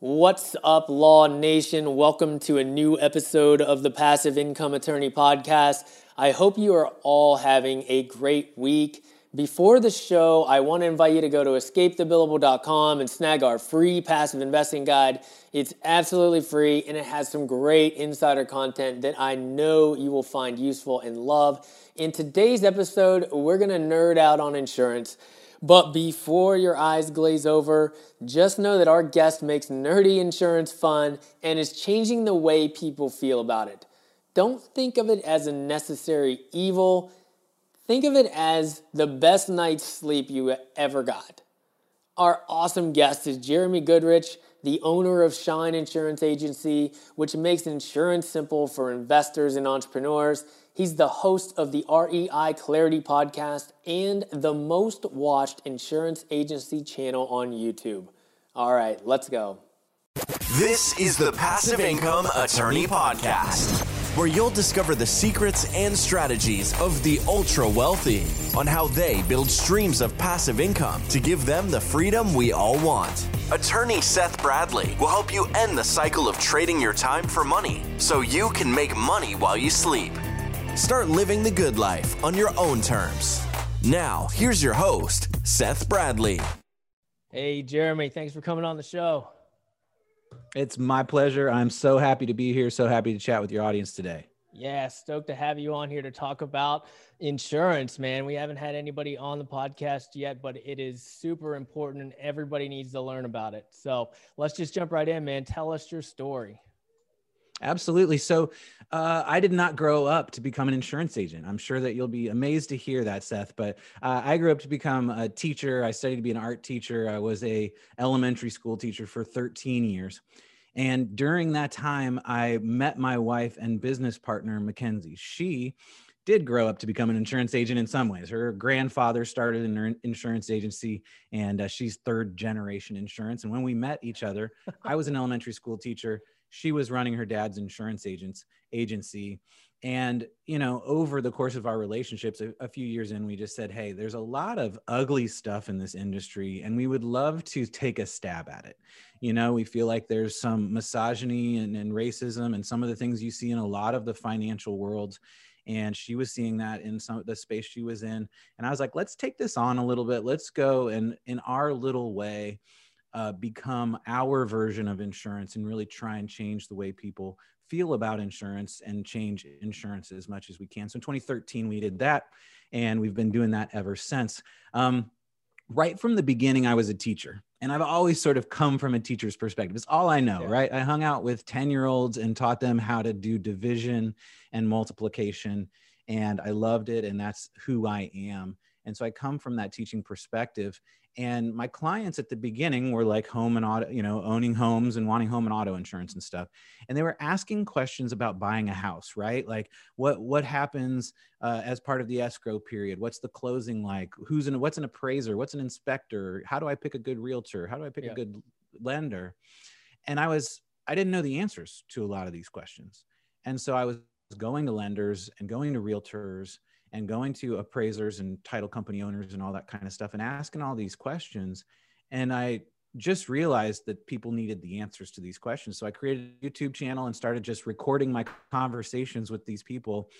What's up, Law Nation? Welcome to a new episode of the Passive Income Attorney Podcast. I hope you are all having a great week. Before the show, I want to invite you to go to escapethebillable.com and snag our free passive investing guide. It's absolutely free and it has some great insider content that I know you will find useful and love. In today's episode, we're going to nerd out on insurance. But before your eyes glaze over, just know that our guest makes nerdy insurance fun and is changing the way people feel about it. Don't think of it as a necessary evil. Think of it as the best night's sleep you ever got. Our awesome guest is Jeremy Goodrich, the owner of Shine Insurance Agency, which makes insurance simple for investors and entrepreneurs. He's the host of the REI Clarity podcast and the most watched insurance agency channel on YouTube. All right, let's go. This is the Passive Income Attorney Podcast, where you'll discover the secrets and strategies of the ultra wealthy on how they build streams of passive income to give them the freedom we all want. Attorney Seth Bradley will help you end the cycle of trading your time for money so you can make money while you sleep. Start living the good life on your own terms. Now, here's your host, Seth Bradley. Hey, Jeremy, thanks for coming on the show. It's my pleasure. I'm so happy to be here. So happy to chat with your audience today. Yeah, stoked to have you on here to talk about insurance, man. We haven't had anybody on the podcast yet, but it is super important and everybody needs to learn about it. So let's just jump right in, man. Tell us your story. Absolutely. So, uh, I did not grow up to become an insurance agent. I'm sure that you'll be amazed to hear that, Seth. But uh, I grew up to become a teacher. I studied to be an art teacher. I was a elementary school teacher for 13 years. And during that time, I met my wife and business partner, Mackenzie. She did grow up to become an insurance agent in some ways. Her grandfather started an insurance agency, and uh, she's third generation insurance. And when we met each other, I was an elementary school teacher she was running her dad's insurance agents agency. And you know over the course of our relationships a, a, few years in we just said hey there's a lot of ugly stuff in this industry and we would love to take a stab at it. You know we feel like there's some misogyny and, and racism and some of the things you see in a lot of the financial world. And she was seeing that in some of the space she was in. And i was like let's take this on a little bit. Let's go and in our little way uh, become our version of insurance and really try and change the way people feel about insurance and change insurance as much as we can. So in 2013, we did that, and we've been doing that ever since. Um, right from the beginning, I was a teacher. And I've always sort of come from a teacher's perspective. It's all I know, yeah. right? I hung out with 10 year olds and taught them how to do division and multiplication. And I loved it. And that's who I am. And so I come from that teaching perspective and my clients at the beginning were like home and auto you know owning homes and wanting home and auto insurance and stuff and they were asking questions about buying a house right? Like what what happens uh, as part of the escrow period? What's the closing like? Who's an what's an appraiser? What's an inspector? How do i pick a good realtor? How do i pick yeah. a good lender? And i was i didn't know the answers to a lot of these questions and so i was going to lenders and going to realtors and going to appraisers and title company owners and all that kind of stuff and asking all these questions. And I just realized that people needed the answers to these questions. So I created a YouTube channel and started just recording my conversations with these people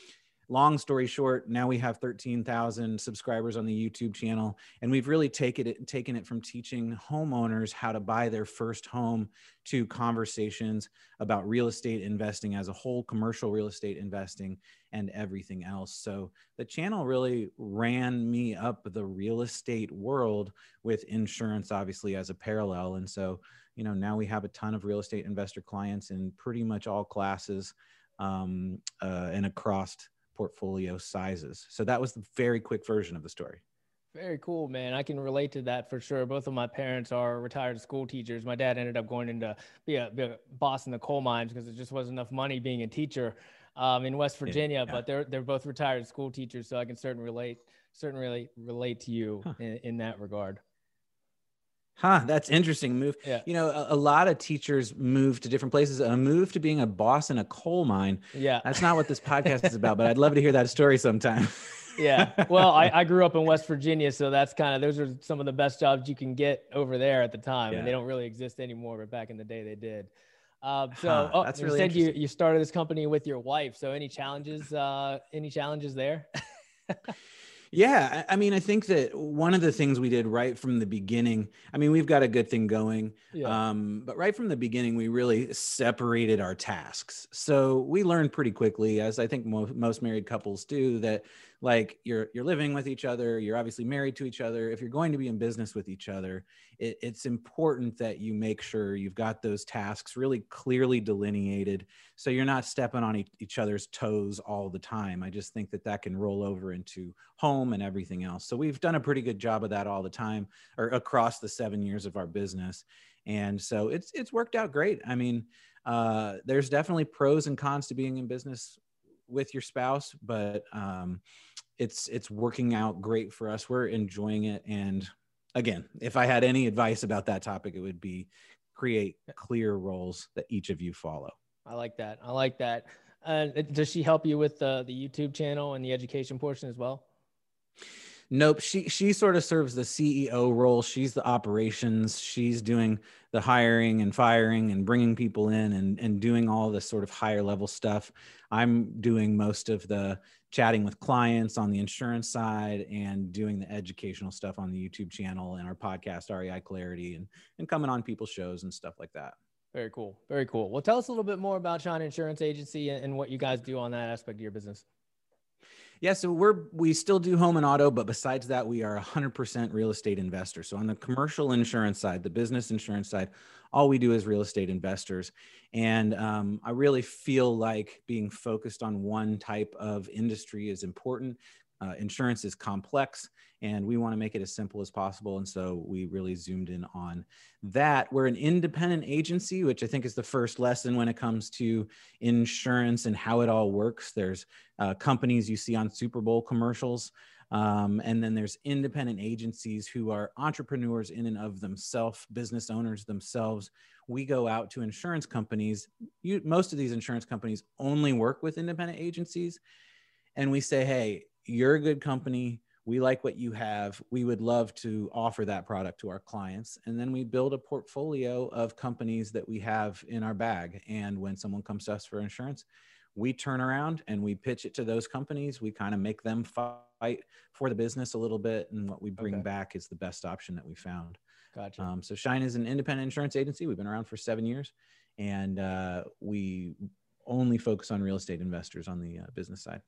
long story short, now we have 13,000 subscribers on the YouTube channel, and we've really taken it taken it from teaching homeowners how to buy their first home to conversations about real estate investing as a whole, commercial real estate investing, and everything else. So the channel really ran me up the real estate world with insurance, obviously as a parallel, and so you know now we have a ton of real estate investor clients in pretty much all classes um, uh, and across portfolio sizes. So that was the very quick version of the story. Very cool, man. I can relate to that for sure. Both of my parents are retired school teachers. My dad ended up going into be a, be a boss in the coal mines because there just wasn't enough money being a teacher um, in West Virginia. Yeah. But they're they're both retired school teachers, so I can certainly relate certainly relate to you huh. in, in that regard. Huh, that's interesting move. Yeah. You know, a, a, lot of teachers move to different places. A move to being a boss in a coal mine. Yeah. That's not what this podcast is about, but I'd love to hear that story sometime. yeah. Well, I, I grew up in West Virginia, so that's kind of those are some of the best jobs you can get over there at the time, yeah. and they don't really exist anymore. But back in the day, they did. Um, so, huh, oh, that's you really said you you started this company with your wife. So, any challenges? Uh, any challenges there? Yeah, I mean, I think that one of the things we did right from the beginning, I mean, we've got a good thing going, yeah. um, but right from the beginning, we really separated our tasks. So we learned pretty quickly, as I think mo- most married couples do, that like you're you're living with each other you're obviously married to each other if you're going to be in business with each other it, it's important that you make sure you've got those tasks really clearly delineated so you're not stepping on each other's toes all the time. I just think that that can roll over into home and everything else. So we've done a pretty good job of that all the time or across the seven years of our business. And so it's it's worked out great. I mean uh, there's definitely pros and cons to being in business with your spouse, but um, it's it's working out great for us. We're enjoying it, and again, if I had any advice about that topic, it would be create clear roles that each of you follow. I like that. I like that. And uh, does she help you with the the YouTube channel and the education portion as well? Nope. She she sort of serves the CEO role. She's the operations. She's doing the hiring and firing and bringing people in and and doing all this sort of higher level stuff. I'm doing most of the chatting with clients on the insurance side and doing the educational stuff on the YouTube channel and our podcast REI Clarity and and coming on people's shows and stuff like that. Very cool. Very cool. Well, tell us a little bit more about Shine Insurance Agency and, and what you guys do on that aspect of your business. Yeah, so we're we still do home and auto, but besides that, we are 100% real estate investors. So on the commercial insurance side, the business insurance side, all we do is real estate investors. And um, I really feel like being focused on one type of industry is important. Uh, insurance is complex and we want to make it as simple as possible. And so we really zoomed in on that. We're an independent agency, which I think is the first lesson when it comes to insurance and how it all works. There's uh, companies you see on Super Bowl commercials. Um, and then there's independent agencies who are entrepreneurs in and of themselves, business owners themselves. We go out to insurance companies. You, most of these insurance companies only work with independent agencies. And we say, hey, you're a good company. We like what you have. We would love to offer that product to our clients. And then we build a portfolio of companies that we have in our bag. And when someone comes to us for insurance we turn around and we pitch it to those companies. We kind of make them fight for the business a little bit. And what we bring okay. back is the best option that we found. Gotcha. Um, so shine is an independent insurance agency. We've been around for seven years. And uh, we only focus on real estate investors on the uh, business side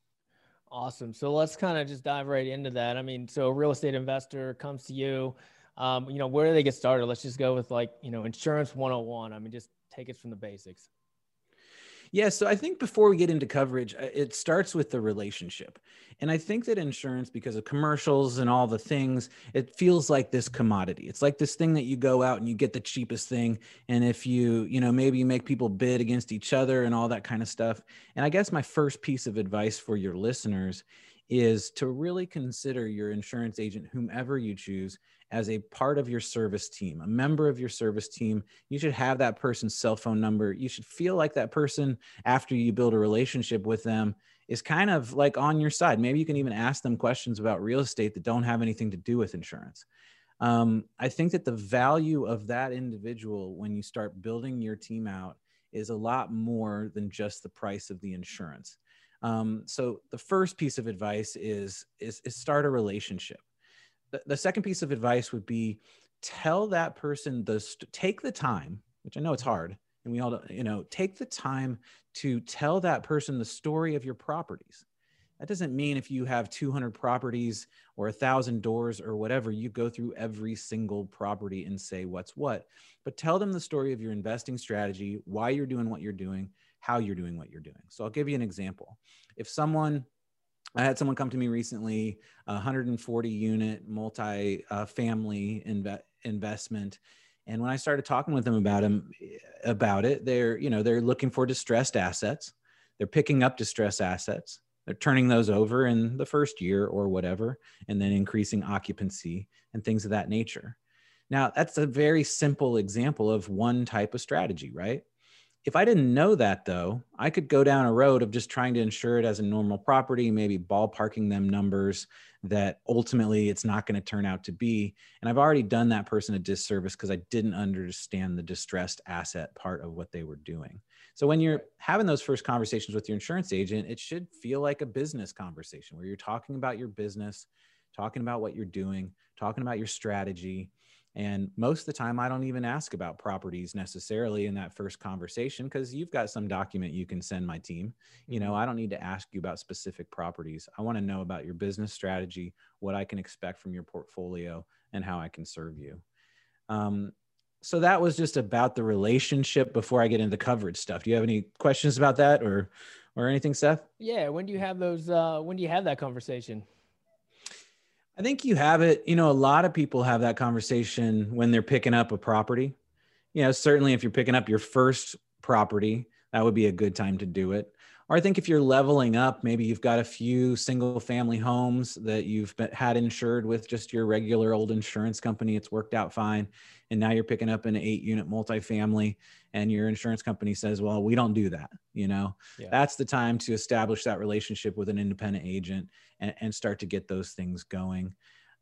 Awesome. So let's kind of just dive right into that. I mean, so a real estate investor comes to you. Um, you know, where do they get started? Let's just go with like, you know, insurance 101. I mean, just take it from the basics. Yeah, so I think before we get into coverage, uh, it starts with the relationship. And I think that insurance, because of commercials and all the things, it feels like this commodity. It's like this thing that you go out and you get the cheapest thing. And if you, you know, maybe you make people bid against each other and all that kind of stuff. And I guess my first piece of advice for your listeners is to really consider your insurance agent, whomever you choose, as a part of your service team, a member of your service team. You should have that person's cell phone number. You should feel like that person, after you build a relationship with them, is kind of like on your side. Maybe you can even ask them questions about real estate that don't have anything to do with insurance. Um, I think that the value of that individual when you start building your team out is a lot more than just the price of the insurance. Um, so the first piece of advice is, is, is start a relationship the, second piece of advice would be tell that person the take the time which i know it's hard and we all you know take the time to tell that person the story of your properties. That doesn't mean if you have 200 properties or a thousand doors or whatever you go through every single property and say what's what but tell them the story of your investing strategy why you're doing what you're doing how you're doing what you're doing. So i'll give you an example. If someone I had someone come to me recently, 140 unit multi uh, family inve- investment. And when I started talking with them about them about it, they're, you know, they're looking for distressed assets. They're picking up distressed assets. They're turning those over in the first year or whatever, and then increasing occupancy and things of that nature. Now, that's a very simple example of one type of strategy, right? If I didn't know that though, I could go down a road of just trying to insure it as a normal property, maybe ballparking them numbers that ultimately it's not going to turn out to be. And I've already done that person a disservice because I didn't understand the distressed asset part of what they were doing. So when you're having those first conversations with your insurance agent, it should feel like a business conversation where you're talking about your business, talking about what you're doing, talking about your strategy, and most of the time, I don't even ask about properties necessarily in that first conversation because you've got some document you can send my team. You know, mm-hmm. I don't need to ask you about specific properties. I want to know about your business strategy, what I can expect from your portfolio, and how I can serve you. Um, so that was just about the relationship before I get into the coverage stuff. Do you have any questions about that or or anything, Seth? Yeah. When do you have those? Uh, when do you have that conversation? I think you have it. You know, a lot of people have that conversation when they're picking up a property. You know, certainly if you're picking up your first property, that would be a good time to do it. Or I think if you're leveling up, maybe you've got a few single family homes that you've been, had insured with just your regular old insurance company. It's worked out fine. And now you're picking up an eight unit multifamily and your insurance company says, well, we don't do that. You know, yeah. that's the time to establish that relationship with an independent agent and, and start to get those things going.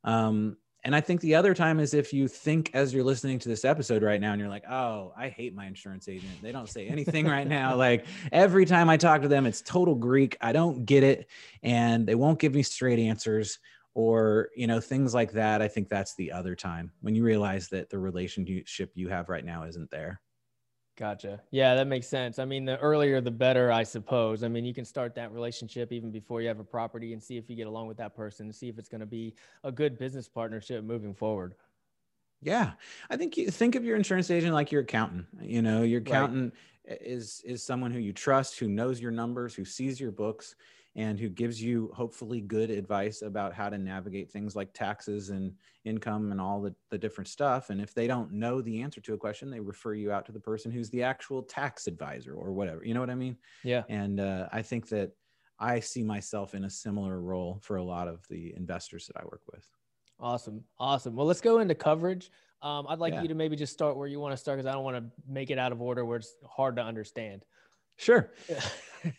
Um, and I think the other time is if you think as you're listening to this episode right now and you're like, oh, I hate my insurance agent. They don't say anything right now. Like every time I talk to them, it's total Greek. I don't get it. And they won't give me straight answers or, you know, things like that. I think that's the other time when you realize that the relationship you have right now isn't there. Gotcha. Yeah, that makes sense. I mean, the earlier the better, I suppose. I mean, you can start that relationship even before you have a property and see if you get along with that person and see if it's going to be a good business partnership moving forward. Yeah. I think you think of your insurance agent like your accountant. You know, your accountant right. is is someone who you trust, who knows your numbers, who sees your books and who gives you hopefully good advice about how to navigate things like taxes and income and all the, the different stuff. And if they don't know the answer to a question, they refer you out to the person who's the actual tax advisor or whatever. You know what I mean? Yeah. And uh, I think that I see myself in a similar role for a lot of the investors that I work with. Awesome. Awesome. Well, let's go into coverage. Um, I'd like yeah. you to maybe just start where you want to start because I don't want to make it out of order where it's hard to understand. Sure.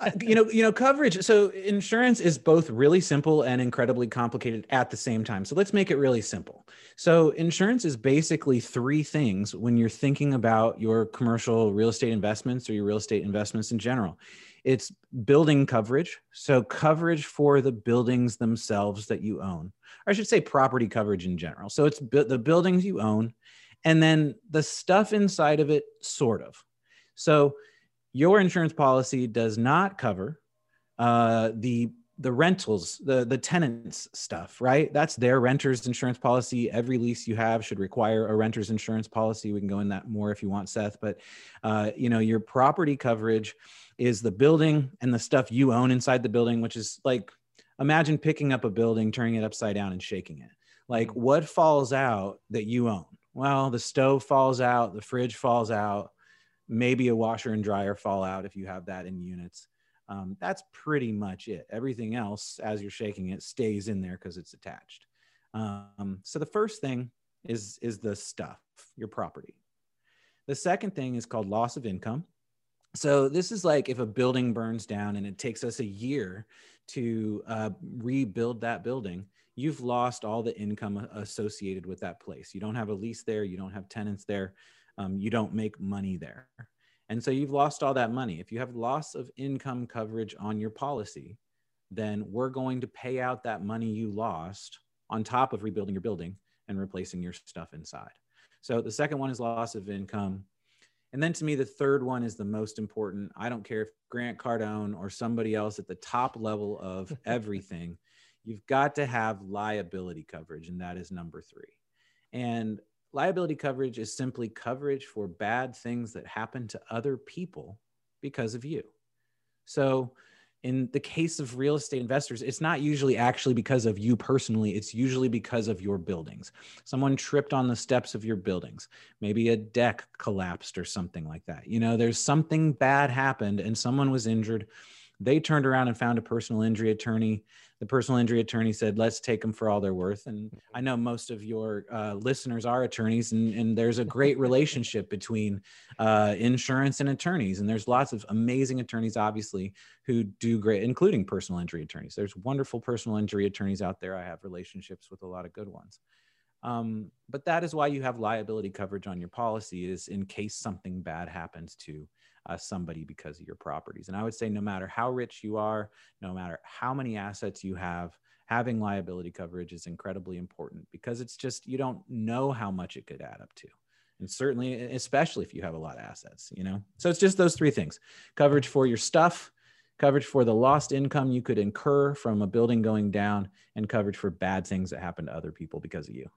Uh, you know, you know, coverage. So insurance is both really simple and incredibly complicated at the same time. So let's make it really simple. So insurance is basically three things when you're thinking about your commercial real estate investments or your real estate investments in general. It's building coverage. So coverage for the buildings themselves that you own. Or I should say property coverage in general. So it's bu- the buildings you own and then the stuff inside of it sort of. So your insurance policy does not cover uh, the the rentals, the the tenants stuff, right? That's their renters insurance policy. Every lease you have should require a renters insurance policy. We can go in that more if you want, Seth. But uh, you know, your property coverage is the building and the stuff you own inside the building, which is like imagine picking up a building, turning it upside down, and shaking it. Like mm. what falls out that you own? Well, the stove falls out, the fridge falls out, maybe a washer and dryer fall out if you have that in units. Um, that's pretty much it. Everything else, as you're shaking it, stays in there because it's attached. Um, so the first thing is is the stuff, your property. The second thing is called loss of income. So this is like if a building burns down and it takes us a year to uh, rebuild that building, you've lost all the income associated with that place. You don't have a lease there, you don't have tenants there um, you don't make money there. And so you've lost all that money. If you have loss of income coverage on your policy, then we're going to pay out that money you lost on top of rebuilding your building and replacing your stuff inside. So the second one is loss of income. And then to me, the third one is the most important. I don't care if Grant Cardone or somebody else at the top level of everything, you've got to have liability coverage, and that is number three. And Liability coverage is simply coverage for bad things that happen to other people because of you. So, in the case of real estate investors, it's not usually actually because of you personally, it's usually because of your buildings. Someone tripped on the steps of your buildings, maybe a deck collapsed or something like that. You know, there's something bad happened and someone was injured. They turned around and found a personal injury attorney. The personal injury attorney said, let's take them for all they're worth. And. I know most of your uh, listeners are attorneys, and, and there's a great relationship between uh, insurance and attorneys. And there's lots of amazing attorneys, obviously, who do great, including personal injury attorneys. There's wonderful personal injury attorneys out there. I have relationships with a lot of good ones. Um, but that is why you have liability coverage on your policy is in case something bad happens to uh, somebody because of your properties. And I would say no matter how rich you are, no matter how many assets you have, having liability coverage is incredibly important because it's just you don't know how much it could add up to. And certainly, especially if you have a lot of assets, you know. So it's just those three things coverage for your stuff, coverage for the lost income you could incur from a building going down, and coverage for bad things that happen to other people because of you.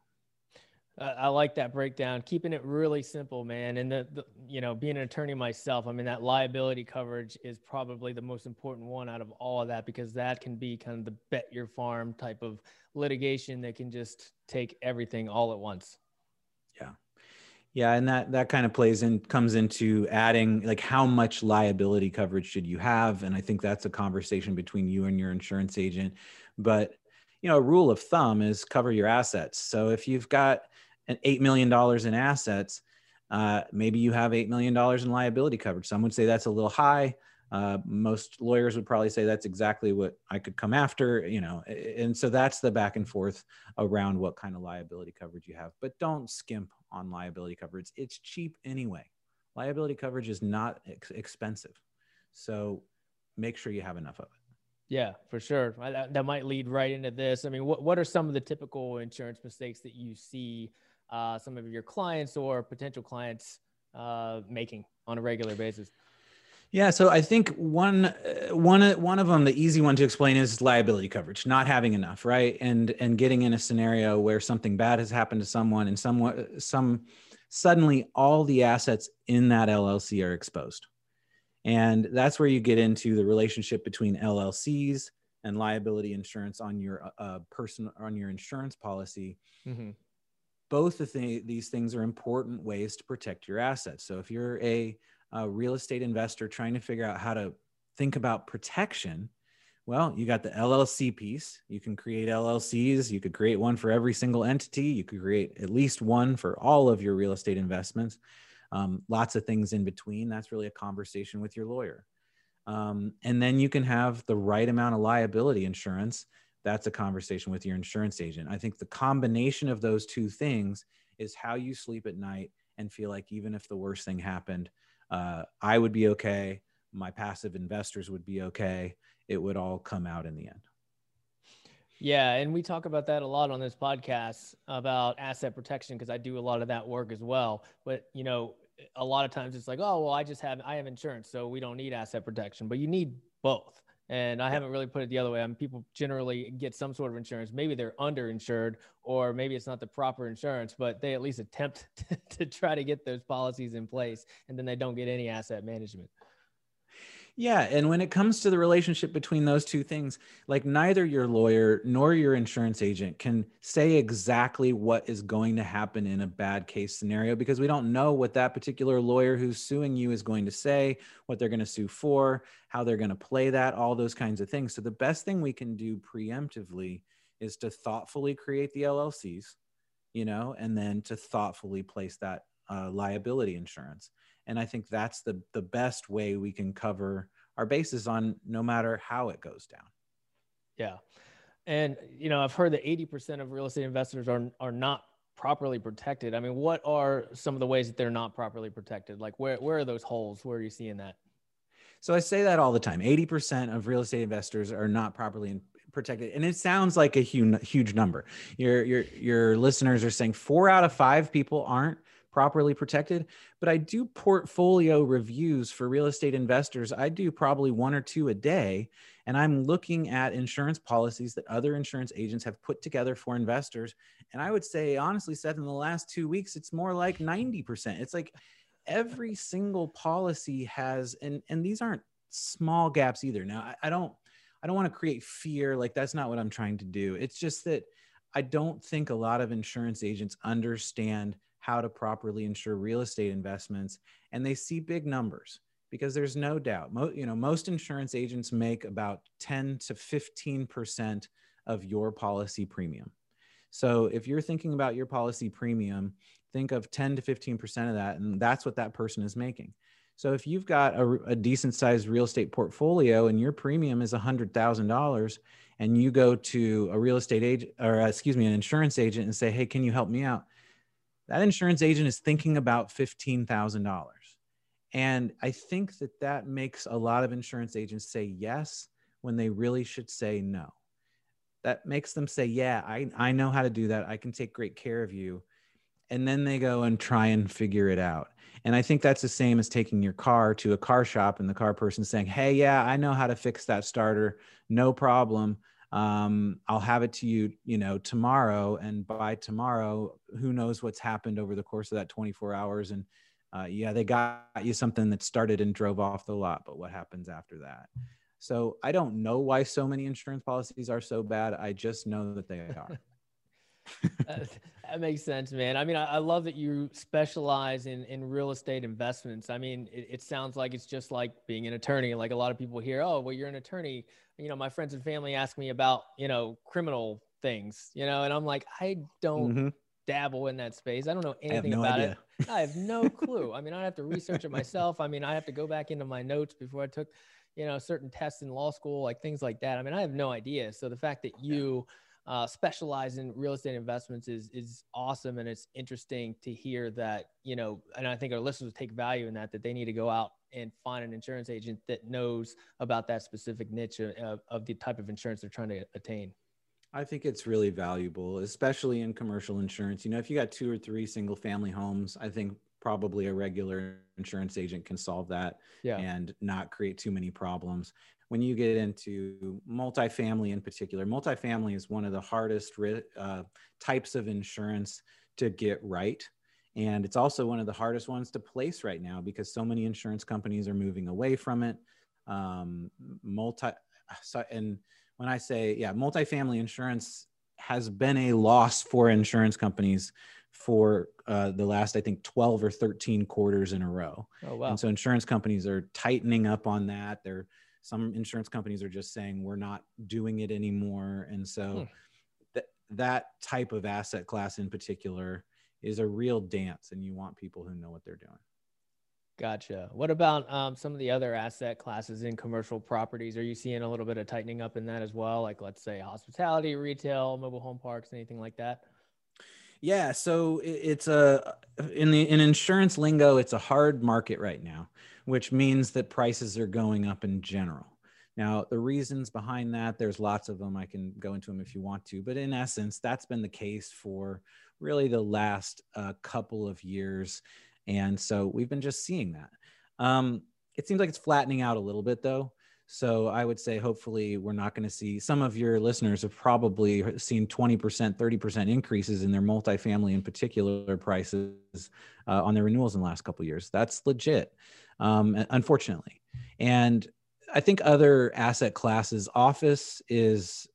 I like that breakdown, keeping it really simple, man. And the, the, you know, being an attorney myself, I mean, that liability coverage is probably the most important one out of all of that because that can be kind of the bet your farm type of litigation that can just take everything all at once. Yeah. Yeah, and that that kind of plays in comes into adding like how much liability coverage should you have, and I think that's a conversation between you and your insurance agent. But you know, a rule of thumb is cover your assets. So if you've got an $8 million in assets, uh, maybe you have $8 million in liability coverage. Some would say that's a little high. Uh, most lawyers would probably say that's exactly what I could come after, you know, and so that's the back and forth around what kind of liability coverage you have. But don't skimp on liability coverage. It's cheap anyway. Liability coverage is not ex- expensive. So make sure you have enough of it. Yeah, for sure. That, might lead right into this. I mean, what, what are some of the typical insurance mistakes that you see uh, some of your clients or potential clients uh, making on a regular basis? Yeah, so I think one uh, one uh, one of them, the easy one to explain, is liability coverage, not having enough, right? And and getting in a scenario where something bad has happened to someone, and someone some suddenly all the assets in that LLC are exposed, and that's where you get into the relationship between LLCs and liability insurance on your uh, uh person on your insurance policy. Mm-hmm both of the, these things are important ways to protect your assets. So if you're a, a real estate investor trying to figure out how to think about protection, well, you got the LLC piece. You can create LLCs. You could create one for every single entity. You could create at least one for all of your real estate investments. Um, lots of things in between. That's really a conversation with your lawyer. Um, and then you can have the right amount of liability insurance that's a conversation with your insurance agent. I think the combination of those two things is how you sleep at night and feel like even if the worst thing happened, uh, I would be okay. My passive investors would be okay. It would all come out in the end. Yeah, and we talk about that a lot on this podcast about asset protection because I do a lot of that work as well. But you know, a lot of times it's like, oh, well, I just have I have insurance, so we don't need asset protection. But you need both. And I haven't really put it the other way. I mean, people generally get some sort of insurance. Maybe they're underinsured, or maybe it's not the proper insurance, but they at least attempt to, to try to get those policies in place, and then they don't get any asset management. Yeah. And when it comes to the relationship between those two things, like neither your lawyer nor your insurance agent can say exactly what is going to happen in a bad case scenario because we don't know what that particular lawyer who's suing you is going to say, what they're going to sue for, how they're going to play that, all those kinds of things. So the best thing we can do preemptively is to thoughtfully create the LLCs, you know, and then to thoughtfully place that uh, liability insurance and i think that's the the best way we can cover our bases on no matter how it goes down. Yeah. And you know i've heard that 80% of real estate investors are are not properly protected. I mean what are some of the ways that they're not properly protected? Like where where are those holes? Where are you seeing that? So i say that all the time. 80% of real estate investors are not properly protected. And it sounds like a huge huge number. Your your your listeners are saying 4 out of 5 people aren't properly protected. But I do portfolio reviews for real estate investors. I do probably one or two a day. And I'm looking at insurance policies that other insurance agents have put together for investors. And I would say, honestly, Seth, in the last two weeks, it's more like 90%. It's like every single policy has, and, and these aren't small gaps either. Now, I, I don't. I don't want to create fear. Like, that's not what I'm trying to do. It's just that I don't think a lot of insurance agents understand how to properly insure real estate investments and they see big numbers because there's no doubt mo- you know most insurance agents make about 10 to 15% of your policy premium. So if you're thinking about your policy premium think of 10 to 15% of that and that's what that person is making. So if you've got a, a decent sized real estate portfolio and your premium is $100000 and you go to a real estate agent or uh, excuse me an insurance agent and say hey can you help me out that insurance agent is thinking about $15000 and I think that that makes a lot of insurance agents say yes when they really should say no. That makes them say, Yeah, I, I know how to do that. I can take great care of you. And then they go and try and figure it out. And I think that's the same as taking your car to a car shop and the car person saying, Hey, yeah, I know how to fix that starter. No problem. Um, I'll have it to you, you know, tomorrow. And by tomorrow, who knows what's happened over the course of that 24 hours. And uh, yeah, they got you something that started and drove off the lot, but what happens after that? So I don't know why so many insurance policies are so bad. I just know that they are. That makes sense, man. I mean, I, I, love that you specialize in in real estate investments. I mean, it, it, sounds like it's just like being an attorney. Like a lot of people hear, oh, well, you're an attorney. You know, my friends and family ask me about you know criminal things. You know, and I'm like, I don't mm-hmm dabble in that space. I don't know anything no about idea. it. I have no clue. I mean, I have to research it myself. I mean, I have to go back into my notes before I took, you know, certain tests in law school, like things like that. I mean, I have no idea. So the fact that you uh, specialize in real estate investments is is awesome, and it's interesting to hear that. You know, and I think our listeners take value in that. That they need to go out and find an insurance agent that knows about that specific niche of, of the type of insurance they're trying to attain. I think it's really valuable, especially in commercial insurance. You know, if you got two or three single family homes, I think probably a regular insurance agent can solve that yeah. and not create too many problems. When you get into multifamily in particular, multifamily is one of the hardest uh, types of insurance to get right. And it's also one of the hardest ones to place right now because so many insurance companies are moving away from it. Um, multi, so, and when I say, yeah, multifamily insurance has been a loss for insurance companies for uh, the last, I think, 12 or 13 quarters in a row. Oh, wow. And so insurance companies are tightening up on that. They're, some insurance companies are just saying, we're not doing it anymore. And so hmm. th- that type of asset class in particular is a real dance, and you want people who know what they're doing. Gotcha. What about um, some of the other asset classes in commercial properties? Are you seeing a little bit of tightening up in that as well? Like, let's say hospitality, retail, mobile home parks, anything like that? Yeah. So it's a in the in insurance lingo, it's a hard market right now, which means that prices are going up in general. Now, the reasons behind that, there's lots of them. I can go into them if you want to, but in essence, that's been the case for really the last uh, couple of years and so we've been just seeing that. Um, it seems like it's flattening out a little bit though. So I would say hopefully we're not going to see some of your listeners have probably seen 20%, 30% increases in their multifamily in particular prices uh, on their renewals in the last couple years. That's legit, um, unfortunately. And I think other asset classes, office is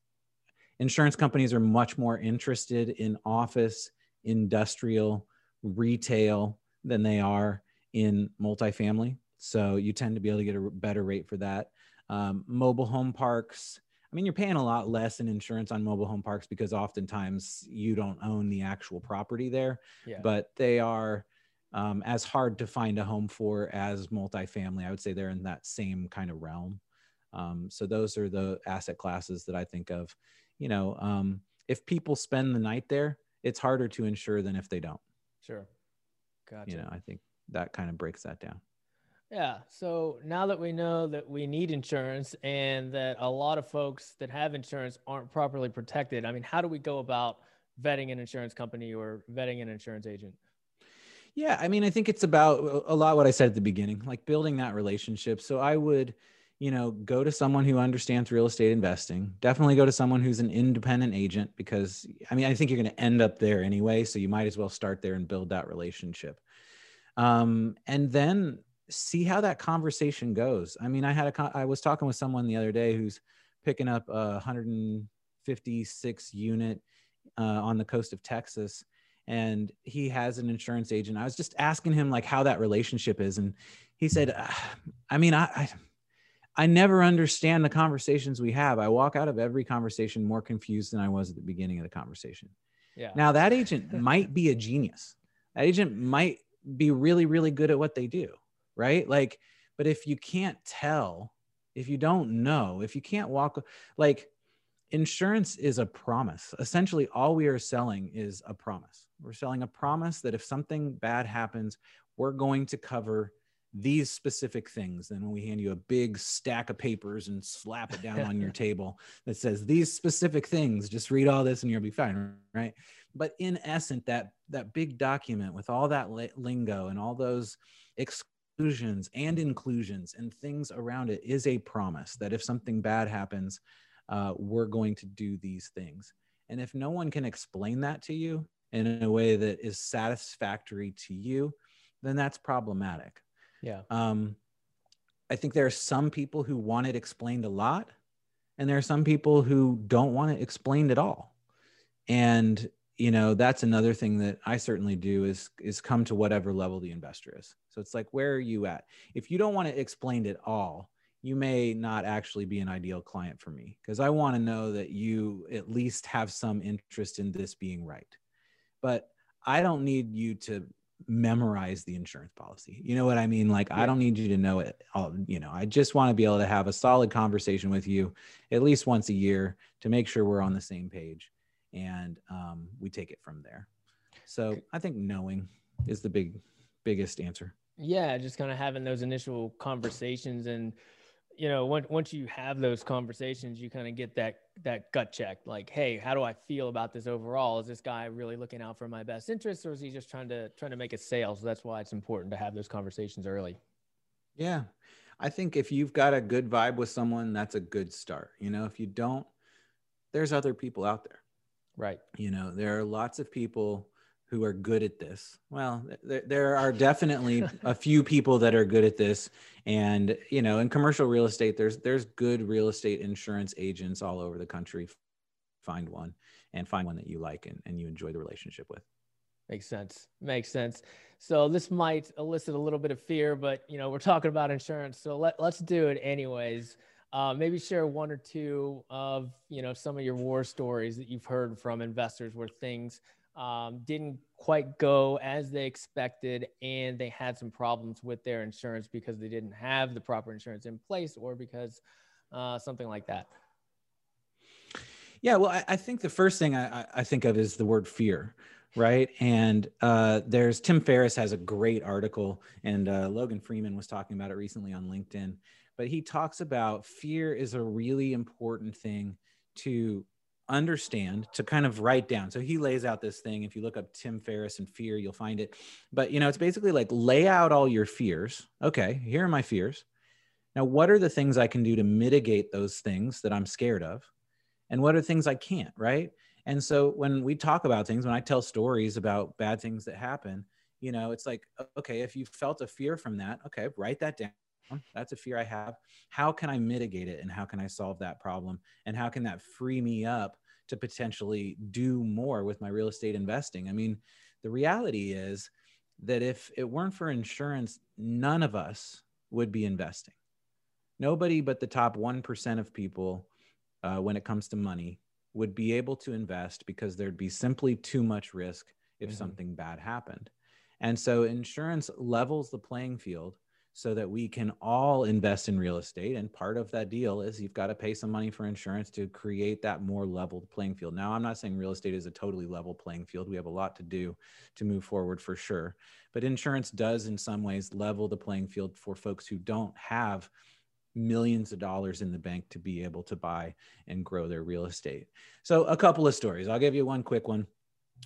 insurance companies are much more interested in office, industrial, retail, than they are in multifamily. So you tend to be able to get a better rate for that. Um, mobile home parks. I mean, you're paying a lot less in insurance on mobile home parks because oftentimes you don't own the actual property there, yeah. but they are um, as hard to find a home for as multifamily. I would say they're in that same kind of realm. Um, so those are the asset classes that I think of. You know, um, if people spend the night there, it's harder to insure than if they don't. Sure. Gotcha. You know, I think that kind of breaks that down. Yeah. So now that we know that we need insurance and that a lot of folks that have insurance aren't properly protected, I mean, how do we go about vetting an insurance company or vetting an insurance agent? Yeah. I mean, I think it's about a lot what I said at the beginning, like building that relationship. So I would, you know, go to someone who understands real estate investing. Definitely go to someone who's an independent agent because I mean, I think you're going to end up there anyway. So you might as well start there and build that relationship. Um, and then see how that conversation goes. I mean, I had a, I was talking with someone the other day who's picking up a 156 unit uh, on the coast of Texas. and he has an insurance agent. I was just asking him like how that relationship is, and he said, ah, "I mean, I, I, I never understand the conversations we have. I walk out of every conversation more confused than I was at the beginning of the conversation." Yeah. Now that agent might be a genius. That agent might be really, really good at what they do, right? Like, but if you can't tell, if you don't know, if you can't walk, like insurance is a promise. Essentially, all we are selling is a promise. We're selling a promise that if something bad happens, we're going to cover these specific things. Then when we hand you a big stack of papers and slap it down on your table that says these specific things, just read all this and you'll be fine, right? But in essence, that that big document with all that lingo and all those exclusions and inclusions and things around it is a promise that if something bad happens, uh, we're going to do these things. And if no one can explain that to you in a way that is satisfactory to you, then that's problematic. Yeah. Um, I think there are some people who want it explained a lot, and there are some people who don't want it explained at all. And you know that's another thing that i certainly do is is come to whatever level the investor is so it's like where are you at if you don't want to explain it all you may not actually be an ideal client for me because I want to know that you at least have some interest in this being right. But I don't need you to memorize the insurance policy. You know what I mean? Like, yeah. I don't need you to know it all. You know, I just want to be able to have a solid conversation with you at least once a year to make sure we're on the same page and um, we take it from there. So I think knowing is the big, biggest answer. Yeah, just kind of having those initial conversations and you know once once you have those conversations you kind of get that that gut check like hey how do i feel about this overall? Is this guy really looking out for my best interests or is he just trying to trying to make a sale? So that's why it's important to have those conversations early. Yeah. I think if you've got a good vibe with someone that's a good start you know? If you don't there's other people out there. Right. You know there are lots of people who are good at this. Well, there, there are definitely a few people that are good at this, and you know, in commercial real estate, there's there's good real estate insurance agents all over the country. Find one and find one that you like and, and you enjoy the relationship with. Makes sense. Makes sense. So this might elicit a little bit of fear, but you know, we're talking about insurance, so let let's do it anyways. Uh, maybe share one or two of you know some of your war stories that you've heard from investors where things um, didn't quite go as they expected and they had some problems with their insurance because they didn't have the proper insurance in place or because uh, something like that. Yeah well i, I think the first thing I, I, think of is the word fear right? And uh, there's tim ferriss has a great article and uh, logan freeman was talking about it recently on linkedin but he talks about fear is a really important thing to understand to kind of write down. So he lays out this thing. If you look up Tim Ferriss and fear, you'll find it. But you know, it's basically like lay out all your fears. Okay, here are my fears. Now, what are the things I can do to mitigate those things that I'm scared of? And what are things I can't, right? And so when we talk about things, when I tell stories about bad things that happen, you know, it's like, okay, if you felt a fear from that, okay, write that down that's a fear I have. How can I mitigate it and how can I solve that problem? And how can that free me up to potentially do more with my real estate investing? I mean, the reality is that if it weren't for insurance, none of us would be investing. Nobody but the top 1% of people, uh, when it comes to money, would be able to invest because there'd be simply too much risk if mm-hmm. something bad happened. And so insurance levels the playing field so that we can all invest in real estate. And part of that deal is you've got to pay some money for insurance to create that more leveled playing field. Now, I'm not saying real estate is a totally level playing field. We have a lot to do to move forward for sure. But insurance does, in some ways, level the playing field for folks who don't have millions of dollars in the bank to be able to buy and grow their real estate. So, a couple of stories. I'll give you one quick one.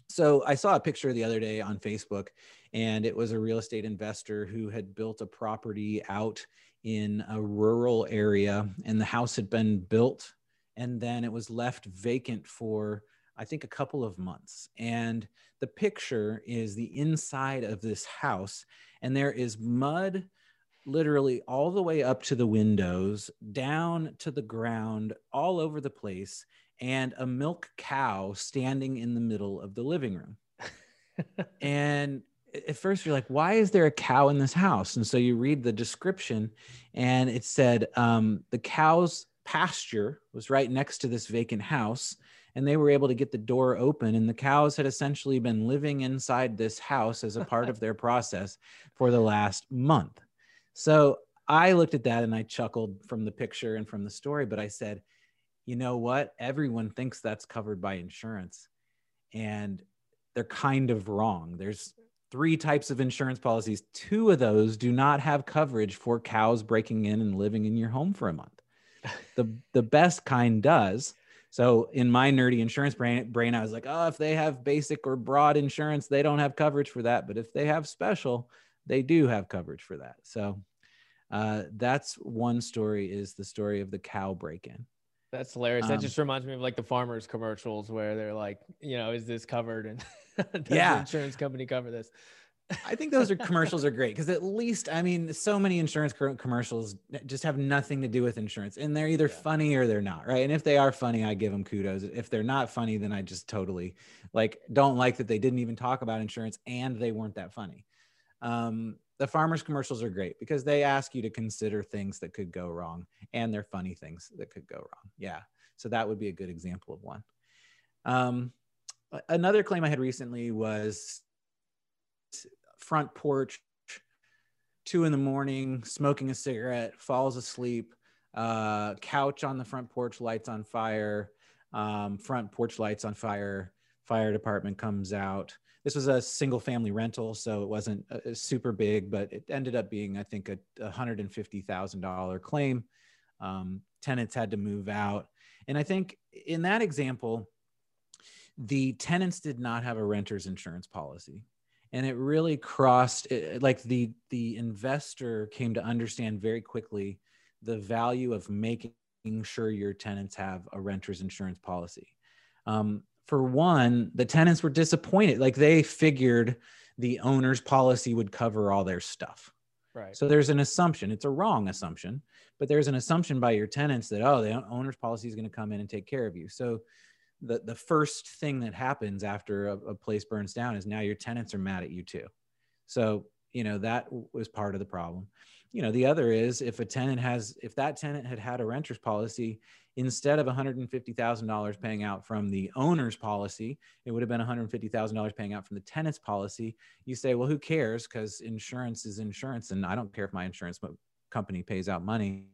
So, I saw a picture the other day on Facebook and it was a real estate investor who had built a property out in a rural area and the house had been built and then it was left vacant for I think a couple of months. And the picture is the inside of this house, and there is mud literally all the way up to the windows, down to the ground, all over the place, and a milk cow standing in the middle of the living room. and at first you're like, why is there a cow in this house? And so you read the description and it said um, the cow's pasture was right next to this vacant house and they were able to get the door open and the cows had essentially been living inside this house as a part of their process for the last month so i looked at that and i chuckled from the picture and from the story but i said you know what everyone thinks that's covered by insurance and they're kind of wrong there's three types of insurance policies two of those do not have coverage for cows breaking in and living in your home for a month the the best kind does so in my nerdy insurance brain, brain, I was like, oh, if they have basic or broad insurance, they don't have coverage for that. But if they have special, they do have coverage for that. So uh, that's one story is the story of the cow break-in. That's hilarious. Um, that just reminds me of like the farmers commercials where they're like, you know, is this covered? And does yeah. the insurance company cover this? I think those are commercials are great because at least I mean so many insurance commercials just have nothing to do with insurance and they're either yeah. funny or they're not right and if they are funny I give them kudos if they're not funny then I just totally like don't like that they didn't even talk about insurance and they weren't that funny. Um, the farmers commercials are great because they ask you to consider things that could go wrong and they're funny things that could go wrong. Yeah, so that would be a good example of one. Um, another claim I had recently was front porch, two in the morning, smoking a cigarette, falls asleep, uh, couch on the front porch, lights on fire, um, front porch lights on fire, fire department comes out. This was a single family rental, so it wasn't uh, super big, but it ended up being, I think, a $150,000 claim. Um, tenants had to move out. And I think in that example, the tenants did not have a renter's insurance policy and it really crossed it, like the the investor came to understand very quickly the value of making sure your tenants have a renter's insurance policy um, for one the tenants were disappointed. Like they figured the owner's policy would cover all their stuff. Right. So there's an assumption. It's a wrong assumption but there's an assumption by your tenants that oh the owner's policy is going to come in and take care of you. So the the first thing that happens after a, a, place burns down is now your tenants are mad at you too. So you know that was part of the problem. You know the other is if a tenant has if that tenant had had a renter's policy instead of $150000 paying out from the owner's policy it would have been $150000 paying out from the tenant's policy you say well who cares because insurance is insurance and i don't care if my insurance company pays out money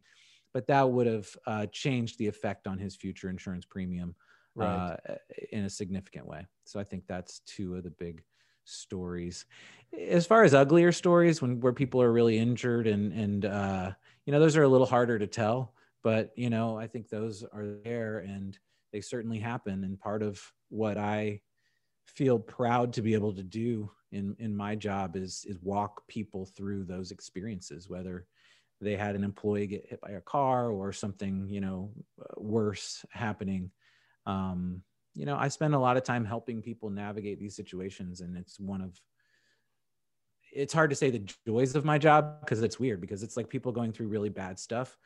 but that would have uh, changed the effect on his future insurance premium right. uh, in a significant way. So I think that's two of the big stories. As far as uglier stories, when where people are really injured and and uh, you know those are a little harder to tell, but you know I think those are there and they certainly happen. And part of what I feel proud to be able to do in in my job is is walk people through those experiences, whether they had an employee get hit by a car or something you know worse happening um, you know, I spend a lot of time helping people navigate these situations, and it's one of it's hard to say the joys of my job because it's weird because it's like people going through really bad stuff,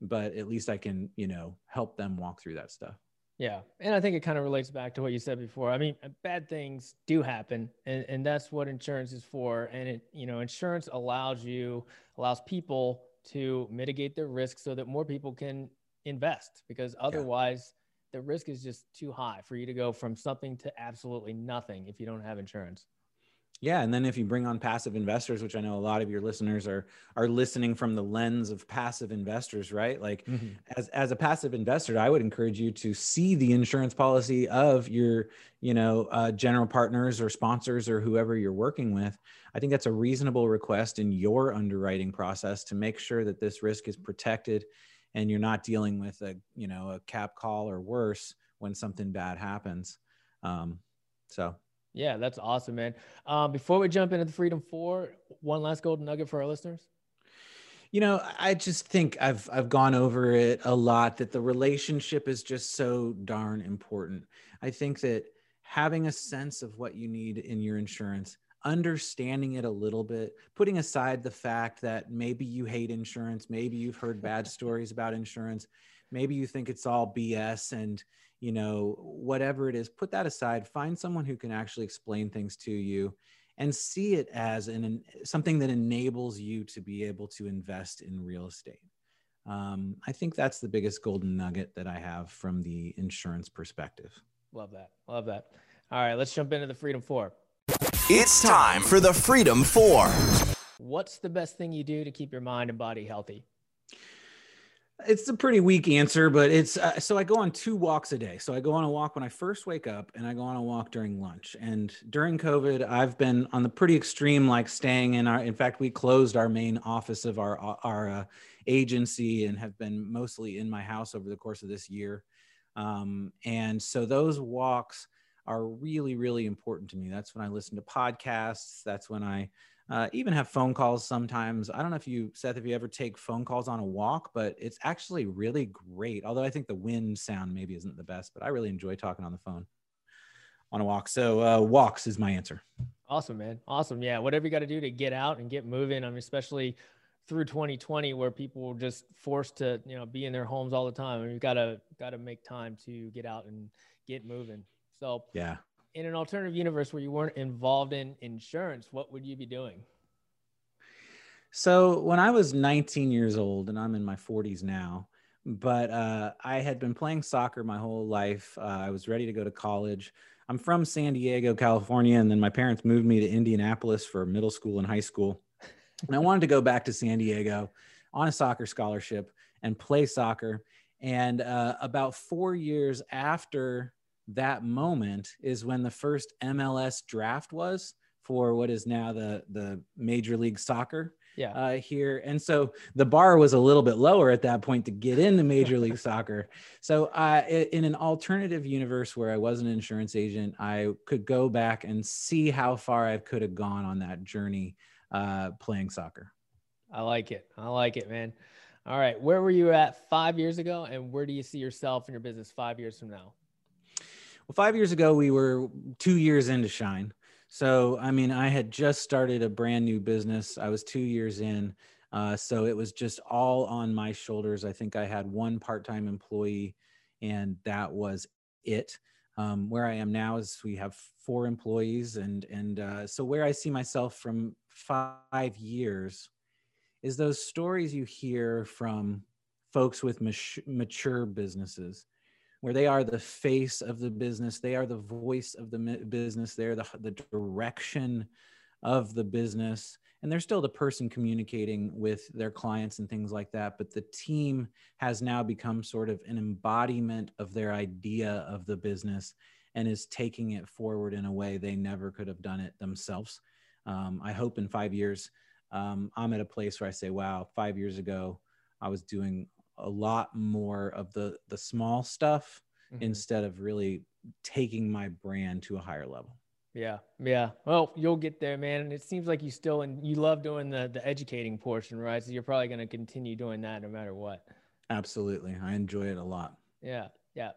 but at least I can, you know, help them walk through that stuff. Yeah. And I think it kind of relates back to what you said before. I mean, uh, bad things do happen and, and that's what insurance is for. And it, you know, insurance allows you, allows people to mitigate their risk so that more people can invest because otherwise the risk is just too high for you to go from something to absolutely nothing if you don't have insurance. Yeah, and then if you bring on passive investors, which I know a lot of your listeners are are listening from the lens of passive investors, right? Like mm-hmm. as as a passive investor, I would encourage you to see the insurance policy of your, you know, uh, general partners or sponsors or whoever you're working with. I think that's a reasonable request in your underwriting process to make sure that this risk is protected and you're not dealing with a you know a cap call or worse when something bad happens um, so yeah that's awesome man. Um, before we jump into the freedom four one last golden nugget for our listeners? You know i just think i've i've gone over it a lot that the relationship is just so darn important. I think that having a sense of what you need in your insurance understanding it a little bit, putting aside the fact that maybe you hate insurance, maybe you've heard bad stories about insurance, maybe you think it's all bs and you know whatever it is put that aside find someone who can actually explain things to you and see it as an something that enables you to be able to invest in real estate. Um, i think that's the biggest golden nugget that i have from the insurance perspective. Love that. Love that. All right let's jump into the freedom four. It's time for the freedom four. What's the best thing you do to keep your mind and body healthy it's a pretty weak answer, but it's uh, so I go on two walks a day. So I go on a walk when I first wake up and I go on a walk during lunch. And during COVID, I've been on the pretty extreme, like staying in our, in fact, we closed our main office of our, our uh, agency and have been mostly in my house over the course of this year. Um, and so those walks are really, really important to me. That's when I listen to podcasts. That's when I, uh, even have phone calls sometimes. I don't know if you, Seth, if you ever take phone calls on a walk, but it's actually really great. Although I think the wind sound maybe isn't the best, but I really enjoy talking on the phone on a walk. So uh, walks is my answer. Awesome, man. Awesome. Yeah. Whatever you got to do to get out and get moving. I mean, especially through 2020 where people were just forced to, you know, be in their homes all the time. I mean, you gotta, gotta make time to get out and get moving. So yeah, in an alternative universe where you weren't involved in insurance, what would you be doing? So when I was 19 years old, and I'm in my 40s now, but uh, I had been playing soccer my whole life. Uh, I was ready to go to college. I'm from San Diego, California, and then my parents moved me to Indianapolis for middle school and high school. And I wanted to go back to San Diego on a soccer scholarship and play soccer. And uh, about four years after that moment is when the first MLS draft was for what is now the the Major League Soccer. Yeah. Uh, here and so the bar was a little bit lower at that point to get into Major League Soccer. So uh, in an alternative universe where I was an insurance agent, I could go back and see how far I could have gone on that journey uh, playing soccer. I like it. I like it, man. All right, where were you at five years ago, and where do you see yourself and your business five years from now? Well, five years ago, we were two years into Shine. So, I mean, I had just started a brand new business. I was two years in. Uh, so it was just all on my shoulders. I think I had one part time employee, and that was it. Um, where I am now is we have four employees, and and uh, so where I see myself from five years is those stories you hear from folks with mature businesses where they are the face of the business they are the voice of the business they're the, the direction of the business and they're still the person communicating with their clients and things like that but the team has now become sort of an embodiment of their idea of the business and is taking it forward in a way they never could have done it themselves. Um, i hope in five years um, i'm at a place where i say wow five years ago i was doing a lot more of the the small stuff mm-hmm. instead of really taking my brand to a higher level. Yeah, yeah. Well, you'll get there, man. And it seems like you still and you love doing the the educating portion, right? So you're probably going to continue doing that no matter what. Absolutely, I enjoy it a lot. Yeah, yeah.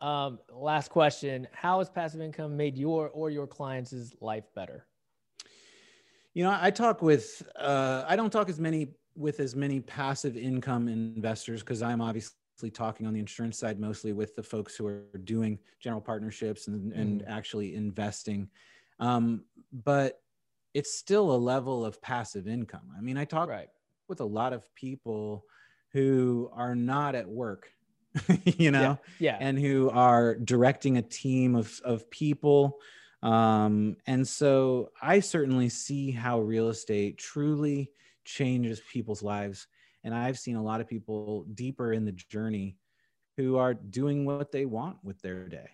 Um, last question: How has passive income made your or your clients' life better? You know, I talk with. Uh, I don't talk as many with as many passive income investors because I'm obviously talking on the insurance side mostly with the folks who are doing general partnerships and, mm. and actually investing. Um, but it's still a level of passive income. I mean, I talk right. with a lot of people who are not at work, you know, yeah. yeah. and who are directing a team of, of people. Um, and so I certainly see how real estate truly changes people's lives. And I've seen a lot of people deeper in the journey who are doing what they want with their day.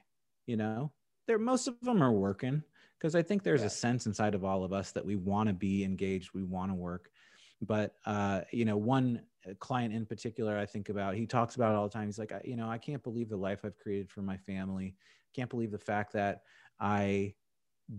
You know, there most of them are working because I think there's yeah. a sense inside of all of us that we want to be engaged, we want to work. But uh, you know, one client in particular I think about, he talks about it all the time. He's like, you know, I can't believe the life I've created for my family. Can't believe the fact that I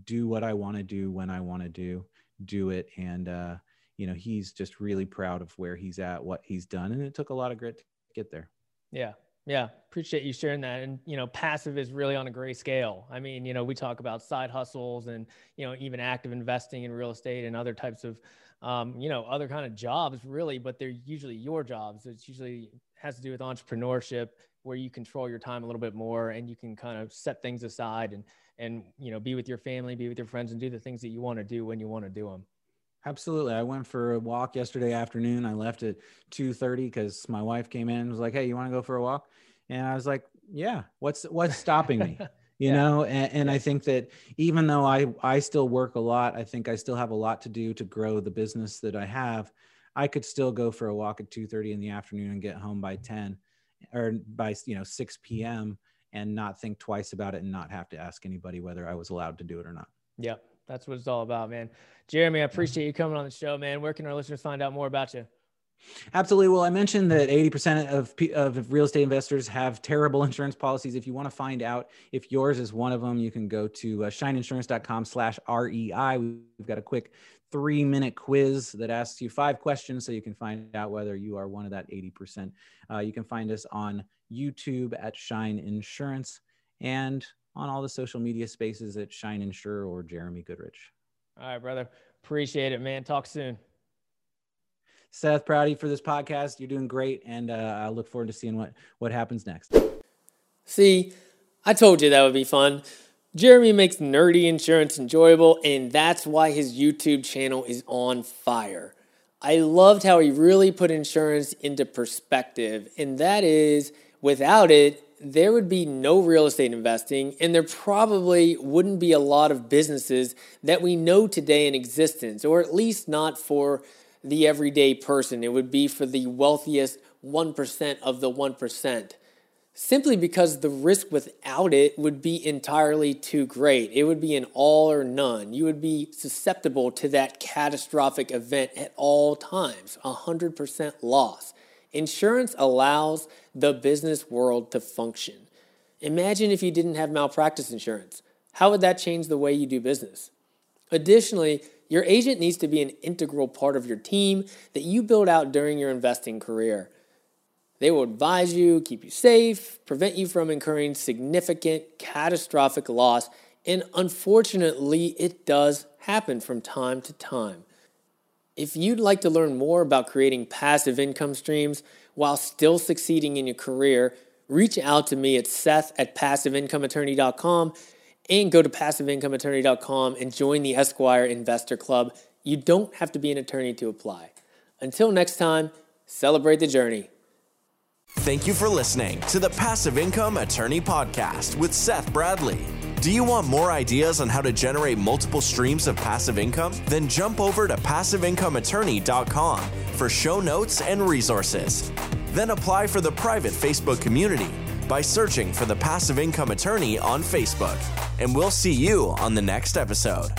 do what I want to do when I want to do, do it, and uh, you know he's just really proud of where he's at what he's done and it took a lot of grit to get there. Yeah yeah appreciate you sharing that. And you know passive is really on a gray scale. I mean you know we talk about side hustles and you know even active investing in real estate and other types of um, you know, other kind of jobs really, but they're usually your jobs. It's usually has to do with entrepreneurship where you control your time a little bit more and you can kind of set things aside and, and, you know, be with your family, be with your friends and do the things that you want to do when you want to do them. Absolutely. I went for a walk yesterday afternoon. I left at 2:30 cuz my wife came in and was like, "Hey, you want to go for a walk?" And I was like, "Yeah. What's what's stopping me?" you yeah. know and, and, i think that even though i i still work a lot i think i still have a lot to do to grow the business that i have i could still go for a walk at 2.30 in the afternoon and get home by 10 or by you know 6 p.m and not think twice about it and not have to ask anybody whether i was allowed to do it or not. Yep. That's what it's all about man. Jeremy i appreciate you coming on the show man. Where can our listeners find out more about you Absolutely. Well, I mentioned that 80% of, of real estate investors have terrible insurance policies. If you want to find out if yours is one of them, you can go to uh, shineinsurance.com slash REI. We've got a quick three minute quiz that asks you five questions so you can find out whether you are one of that 80%. Uh, you can find us on YouTube at Shine Insurance and on all the social media spaces at Shine Insure or Jeremy Goodrich. All right, brother. Appreciate it, man. Talk soon. Seth, proud of you for this podcast. You're doing great, and uh, I look forward to seeing what what happens next. See, I told you that would be fun. Jeremy makes nerdy insurance enjoyable, and that's why his YouTube channel is on fire. I loved how he really put insurance into perspective, and that is without it, there would be no real estate investing, and there probably wouldn't be a lot of businesses that we know today in existence, or at least not for the everyday person. It would be for the wealthiest 1% of the 1%. Simply because the risk without it would be entirely too great. It would be an all or none. You would be susceptible to that catastrophic event at all times, 100% loss. Insurance allows the business world to function. Imagine if you didn't have malpractice insurance. How would that change the way you do business? Additionally, your agent needs to be an integral part of your team that you build out during your investing career. They will advise you, keep you safe, prevent you from incurring significant catastrophic loss, and unfortunately, it does happen from time to time. If you'd like to learn more about creating passive income streams while still succeeding in your career, reach out to me at seth at passiveincomeattorney.com and go to passiveincomeattorney.com and join the Esquire Investor Club. You don't have to be an attorney to apply. Until next time, celebrate the journey. Thank you for listening to the Passive Income Attorney Podcast with Seth Bradley. Do you want more ideas on how to generate multiple streams of passive income? Then jump over to passiveincomeattorney.com for show notes and resources. Then apply for the private Facebook community by searching for the Passive Income Attorney on Facebook. And we'll see you on the next episode.